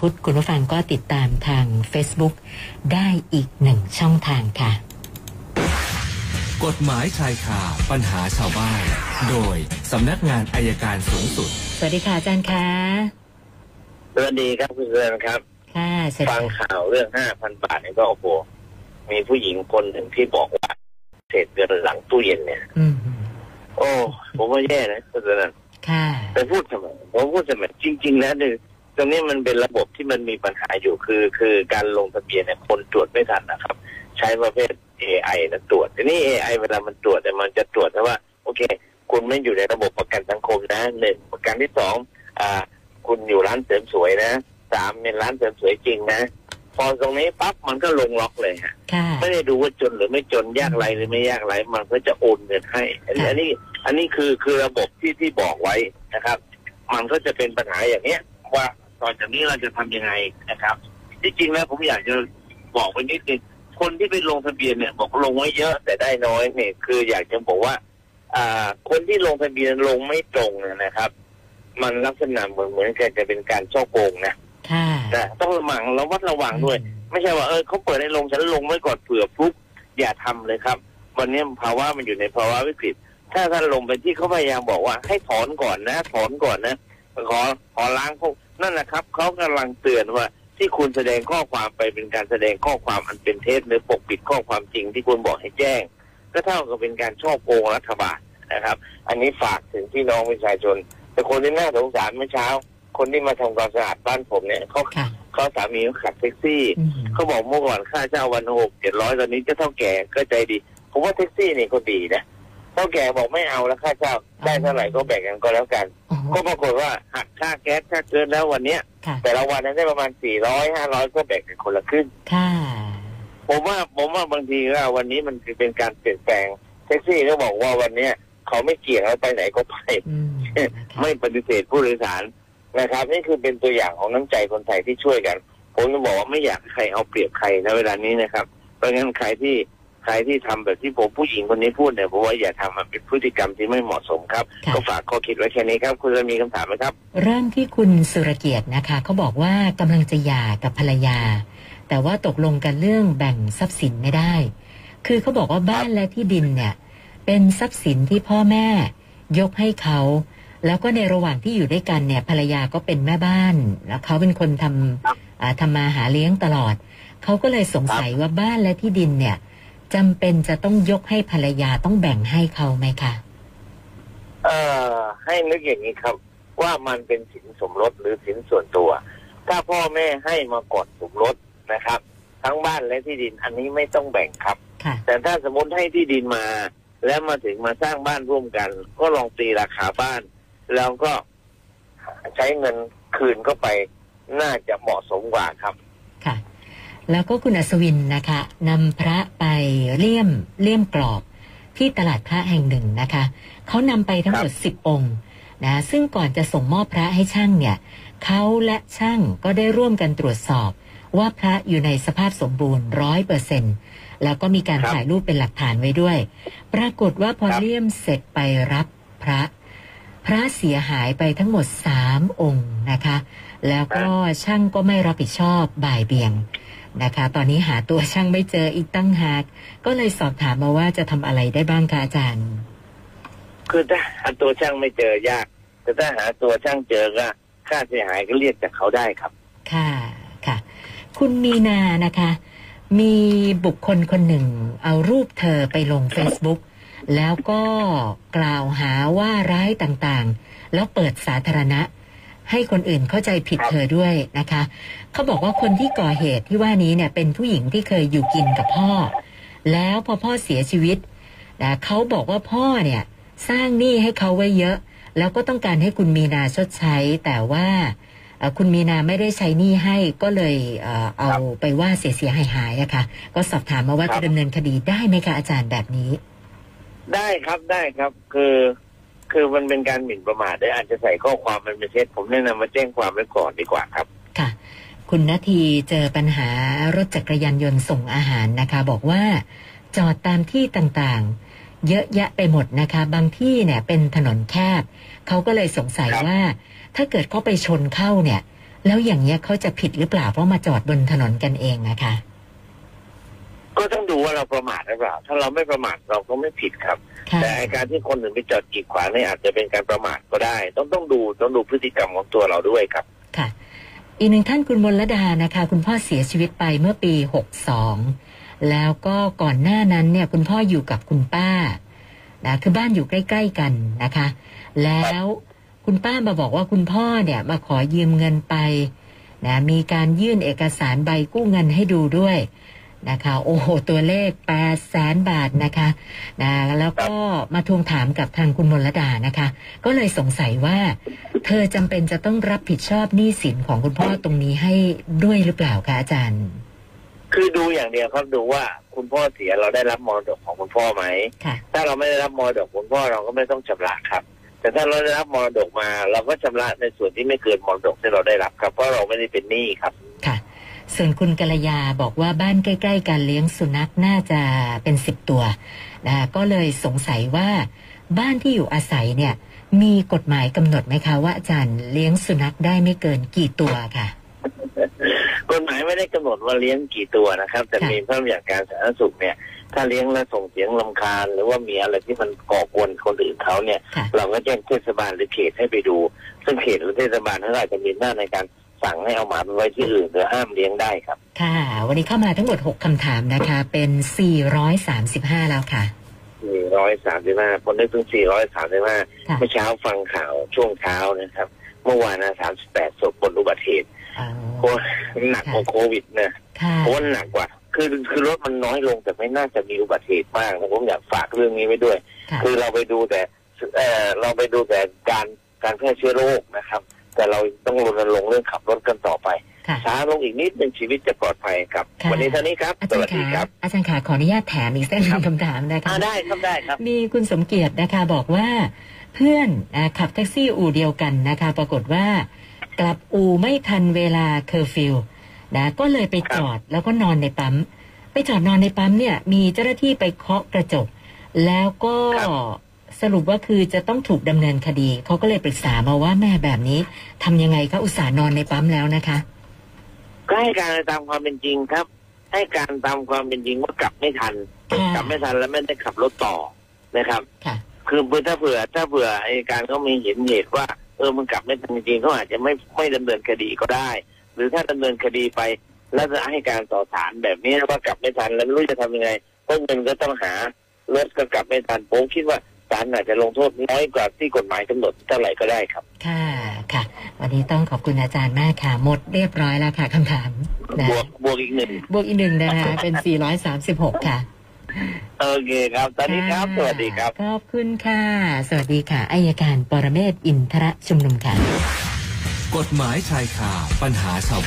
พุธคุณผู้ฟังก็ติดตามทาง Facebook ได้อีกหนึ่งช่องทางค่ะ กฎหมายชายคาปัญหาชาวบ้าน โดยสำนักงานอายการสูงสุด สวัสดีค่ะอาจารย์คะสวัสดีครับคุณเรือนครับค่ะสวัสฟังดีค่ะข่าวเรื่องห้าพันบาทนี่ก็โอ้โหมีผู้หญิงคนหนึ่งที่บอกว่าเศษเงินหลังตู้เย็นเนี่ยอืมโอ้ผมว่าแย่นะคุณเรือนค่ะแต่พูดทำไมผมพูดทำไมจริง ๆ แล้วเนี่ย ตรงนี้มันเป็นระบบที่มันมีปัญหาอยู่คือ คือการลงทะเบียนเนี่ยคนตรวจไม่ทันนะครับ ใช้ประเภท AI นะตรวจทีนี้ AI เวลามันตรวจเนี่ยมันจะตรวจแต่ว่า โอเค คุณไม่อยู่ในระบบประกันสังคมนะหนึ่งประกันที่สองอ่า คุณอยู่ร้านเสริมสวยนะสามเป็นร้านเสริมสวยจริงนะ พอตรงนี้ปั๊บมันก็ลงล็อกเลยฮะค่ะไม่ได้ดูว่าจนหรือไม่จนยากไรหรือไม่ยากไรมันก็จะโอนเงินให้ อันนี้ค่ะอันนี้อันนี้คือคือระบบที่ที่บอกไว้นะครับ มันก็จะเป็นปัญหาอย่างเนี้ยว่า ต่อจากนี้เราจะทำยังไงนะครับ ที่จริงแล้วผมอยากจะบอกไว้นิดนึงคนที่ไปลงทะเบียนเนี่ย บอกลงไว้เยอะแต่ได้น้อยเนี่ยคืออยากจะบอกว่า อ่า คนที่ลงทะเบียนลงไม่ตรงเนยนะครับ มันลักษณะเหมือนเหมือนกันจะเป็นการช่อโกงนะค่ะแต่ต้องระวังระวัดระวังด้วย ไม่ใช่ว่าเออเขาเปิดให้ลงฉันลงไว้ก่อนเผื่อฟลุกอย่าทำเลยครับ วันนี้ภาวะมันอยู่ในภาวะวิกฤต ถ้าท่านลงไปที่เขาพยายามบอกว่าให้ถอนก่อนนะ ถอนก่อนนะขอขอล้างพวก นั่นแหละครับเขากำลังเตือนว่าที่คุณแสดงข้อความไปเป็นการแสดงข้อความอันเป็นเท็จหรือปกปิดข้อความจริงที่คุณบอกให้แจ้ง ก็เท่ากับเป็นการช่อโกงรัฐบาลนะครับ อันนี้ฝากถึงพี่น้องประชาชน แต่คนที่น่าสงสารเมื่อเช้า คนที่มาทำความสะอาดบ้านผมเนี่ยเขาค่ะเขาสามีเขาขับแท็กซี่อืมเขาบอกเมื่อก่อนค่าเช่าวันหกเจ็ดร้อยตอนนี้เจะเท่าแก่ก็ใจดีผมว่าแท็กซี่นี่ก็ดีนะ เท่าแก่บอกไม่เอาแล้วค่าเช่าได้เท่าไหร่ก็แบ่งกันก็แล้วกันโอ้โหก็ปรากฏว่าหักค่าแก๊สค่าเกินแล้ววันเนี้ย ค่ะ แต่ละวันนั้นได้ประมาณสี่ร้อยห้าร้อยก็แบ่งกันคนละครึ่งค่ะ ผมว่าผมว่าบางทีว่าวันนี้มันคือเป็นการเปลี่ยนแปลงแท็กซี่ก็บอกว่าวันเนี้ยเขาไม่เกี่ยงแล้วไปไหนก็ไป อืมนะคะไม่ปฏิเสธผู้โดยสารนะครับ นี่คือเป็นตัวอย่างของน้ำใจคนไทยที่ช่วยกัน ผมจะบอกว่าไม่อยากให้ใครเอาเปรียบใครนะเวลานี้นะครับเพราะงั้นใครที่ ใครที่ทำแบบที่ผมผู้หญิงคนนี้พูดเนี่ยผมว่าอย่าทำมันเป็นพฤติกรรมที่ไม่เหมาะสมครับค่ะก็ฝากข้อคิดไว้แค่นี้ครับ คุณจะมีคำถามไหมครับ เริ่มที่คุณสุรเกียรตินะคะเขาบอกว่ากำลังจะหย่ากับภรรยา แต่ว่าตกลงกันเรื่องแบ่งทรัพย์สินไม่ได้ คือเขาบอกว่าบ้านและที่ดินเนี่ย เป็นทรัพย์สินที่พ่อแม่ ยกให้เขาแล้วก็ในระหว่างที่อยู่ด้วยกันเนี่ยภรรยาก็เป็นแม่บ้าน แล้วเขาเป็นคนทำอ่าทำมาหาเลี้ยงตลอด เขาก็เลยสงสัยว่าบ้านและที่ดินเนี่ย จำเป็นจะต้องยกให้ภรรยาต้องแบ่งให้เขาไหมคะเอ่อให้นึกอย่างนี้ครับ ว่ามันเป็นสินสมรสหรือสินส่วนตัว ถ้าพ่อแม่ให้มาก่อนสมรสนะครับ ทั้งบ้านและที่ดินอันนี้ไม่ต้องแบ่งครับค่ะแต่ถ้าสมมติให้ที่ดินมา แล้วมาถึงมาสร้างบ้านร่วมกัน ก็ลองตีราคาบ้าน แล้วก็ใช้เงินคืนเข้าไปน่าจะเหมาะสมกว่าครับค่ะ แล้วก็คุณอัศวินนะคะนำพระไปเลี่ยมเลี่ยมกรอบที่ตลาดพระแห่งหนึ่งนะคะ เขานำไปทั้งหมดสิบองค์นะซึ่งก่อนจะส่งมอบพระให้ช่างเนี่ยเขาและช่างก็ได้ร่วมกันตรวจสอบ ว่าพระอยู่ในสภาพสมบูรณ์ร้อยเปอร์เซ็นแล้วก็มีการครับถ่ายรูปเป็นหลักฐานไว้ด้วย ปรากฏว่าพอครับเลี่ยมเสร็จไปรับพระ พระเสียหายไปทั้งหมดสามองค์นะคะ แล้วก็ช่างก็ไม่รับผิดชอบบ่ายเบี่ยง นะคะ ตอนนี้หาตัวช่างไม่เจออีกตั้งหาก ก็เลยสอบถามมาว่าจะทำอะไรได้บ้างคะอาจารย์ คือถ้าหาตัวช่างไม่เจอยาก แต่ถ้าหาตัวช่างเจอก็ค่าเสียหายก็เรียกจากเขาได้ครับ ค่ะค่ะ คุณมีนานะคะ มีบุคคลคนหนึ่ง เอารูปเธอไปลง Facebook แล้วก็กล่าวหาว่าร้ายต่างๆ แล้วเปิดสาธารณะ ให้คนอื่นเข้าใจผิดครับเธอด้วยนะคะเขาบอกว่าคนที่ก่อเหตุที่ว่านี้เนี่ยเป็นผู้หญิงที่เคยอยู่กินกับพ่อ แล้วพอพ่อเสียชีวิตนะเขาบอกว่าพ่อเนี่ยสร้างหนี้ให้เขาไว้เยอะ แล้วก็ต้องการให้คุณมีนาชดใช้ แต่ว่าเอ่อคุณมีนาไม่ได้ใช้หนี้ให้ก็เลยเอ่อเอาไปว่าเสียเสียหายหายๆอะค่ะ ก็สอบถามมาว่าครัจะบดำเนินคดีได้ไหมคะอาจารย์แบบนี้ ได้ครับได้ครับ คือ คือมันเป็นการหมิ่นประมาทได้อาจจะใส่ข้อความมันเป็นเท็จผมแนะนำมาแจ้งความไว้ก่อนดีกว่าครับ ค่ะ คุณนาทีเจอปัญหารถจักรยานยนต์ส่งอาหารนะคะ บอกว่าจอดตามที่ต่างๆ เยอะแยะไปหมดนะคะ บางที่เนี่ยเป็นถนนแคบเขาก็เลยสงสัยครับว่า ถ้าเกิดเขาไปชนเข้าเนี่ย แล้วอย่างเงี้ยเขาจะผิดหรือเปล่าเพราะมาจอดบนถนนกันเองนะคะ ก็ต้องดูว่าเราประมาทหรือเปล่า ถ้าเราไม่ประมาทเราก็ไม่ผิดครับ ค่ะแต่ไอ้การที่คนอื่นไปจอดกีดขวางเนี่ยอาจจะเป็นการประมาทก็ได้ ต้องต้องดูต้องดูพฤติกรรมของตัวเราด้วยครับ ค่ะ อีกหนึ่งท่านคุณมลดานะคะ คุณพ่อเสียชีวิตไปเมื่อปี 62 แล้วก็ก่อนหน้านั้นเนี่ย คุณพ่ออยู่กับคุณป้านะคือบ้านอยู่ใกล้ ๆกันนะคะ แล้วคุณป้ามาบอกว่าคุณพ่อเนี่ยมาขอยืมเงินไปนะมีการยื่นเอกสารใบกู้เงินให้ดูด้วย นะคะ โอ้โห ตัวเลข8 0 0แสนบาทนะคะนะแล้วก็มาทวงถามกับทางคุณมลดานะคะ ก็เลยสงสัยว่า เธอจำเป็นจะต้องรับผิดชอบหนี้สินของคุณพ่อตรงนี้ให้ด้วยหรือเปล่าคะอาจารย์ คือดูอย่างเดียวครับดูว่าคุณพ่อเสียเราได้รับมรดกของคุณพ่อไหมค่ะถ้าเราไม่ได้รับมรดกคุณพ่อเราก็ไม่ต้องชำระครับ แต่ถ้าเราได้รับมรดกมา เราก็ชำระในส่วนที่ไม่เกินมรดกที่เราได้รับครับเพราะเราไม่ได้เป็นหนี้ครับค่ะ ส่วนคุณกัลยาบอกว่าบ้านใกล้ๆกันเลี้ยงสุนัขน่าจะเป็นสิบตัวนะก็เลยสงสัยว่าบ้านที่อยู่อาศัยเนี่ยมีกฎหมายกำหนดไหมคะว่าอาจารย์เลี้ยงสุนัขได้ไม่เกินกี่ตัวค่ะกฎหมายไม่ได้กำหนดว่าเลี้ยงกี่ตัวนะครับ แต่ค่ะมีพระราชบัญญัติการสาธารณสุขเนี่ย ถ้าเลี้ยงแล้วส่งเสียงลำคาญ หรือว่ามีอะไรที่มันก่อกวนคนอื่นเขาเนี่ยค่ะเราก็แจ้งเทศบาลหรือเขตให้ไปดู ซึ่งเขตหรือเทศบาลเขาอาจจะมีหน้าจในการ สั่งให้เอาหมาไปไว้ที่อื่นหรือห้ามเลี้ยงได้ครับ ค่ะ วันนี้เข้ามาทั้งหมด 6 คำถามนะคะ เป็น 435 แล้วค่ะ 435คนนึกถึง 435ค่ะเมื่อเช้าฟังข่าวช่วงเช้านะครับ เมื่อวานนะ38ศพบนอุบัติเหตุอ๋อโอ้หนักกว่าโควิดนะค่ะเพราะว่าหนักกว่าคือคือรถมันน้อยลงแต่ไม่น่าจะมีอุบัติเหตุมากนะผมอยากฝากเรื่องนี้ไว้ด้วยค่ะคือเราไปดูแต่เออเราไปดูแต่การการแพร่เชื้อโรคนะครับ แต่เราต้องรณรงค์เรื่องขับรถกันต่อไปค่ะช้าลงอีกนิดหนึ่งชีวิตจะปลอดภัยครับ ค่ะวันนี้เท่านี้ครับ อาสจารวัสย์ดีคขารับ อาจารย์ขาขออนุญาตแถมอีกสักหนึ่งคำถามนะคะ อ่าได้ครับได้ครับ มีคุณสมเกียรตินะคะบอกว่า เพื่อนอ่าขับแท็กซี่อู่เดียวกันนะคะ ปรากฏว่า กลับอู่ไม่ทันเวลาเคอร์ฟิวนะก็เลยไปจอดแล้วก็นอนในปั๊ม ไปจอดนอนในปั๊มเนี่ย มีเจ้าหน้าที่ไปเคาะกระจก แล้วก็ครับ สรุปว่าคือจะต้องถูกดำเนินคดี เขาก็เลยปรึกษามาว่าแม่แบบนี้ทำยังไงคะอุตส่าห์นอนในปั๊มแล้วนะคะ ก็ให้การตามความเป็นจริงครับ ให้การตามความเป็นจริงว่ากลับไม่ทันค่ะกลับไม่ทันแล้วไม่ได้ขับรถต่อนะครับค่ะคือถ้าเผื่อถ้าเผื่อไอ้การเขามีเห็นเหตุว่า เออมันกลับไม่ทันจริงๆเขาอาจจะไม่ไม่ดำเนินคดีก็ได้ หรือถ้าดำเนินคดีไป แล้วจะให้การต่อศาลแบบนี้ว่ากลับไม่ทันแล้วไม่รู้จะทำยังไงเพราะเงินก็ต้องหารถก็กลับไม่ทันผมคิดว่าศาลอาจจะลงโทษน้อยกว่าที่กฎหมายกำหนดเท่าไหร่ก็ได้ครับ ค่ะค่ะ วันนี้ต้องขอบคุณอาจารย์มากค่ะ หมดเรียบร้อยแล้วค่ะคำถามนะบวกบวกอีกหนึ่งบวกอีกหนึ่งนะคะเป็น 436 ค่ะโอเคครับ ตอนนี้ครับ สวัสดีครับ ขอบคุณค่ะ สวัสดีค่ะ อายการปรเมศวร์อินทรชุมนุมค่ะ กฎหมายชายคาปัญหาชาว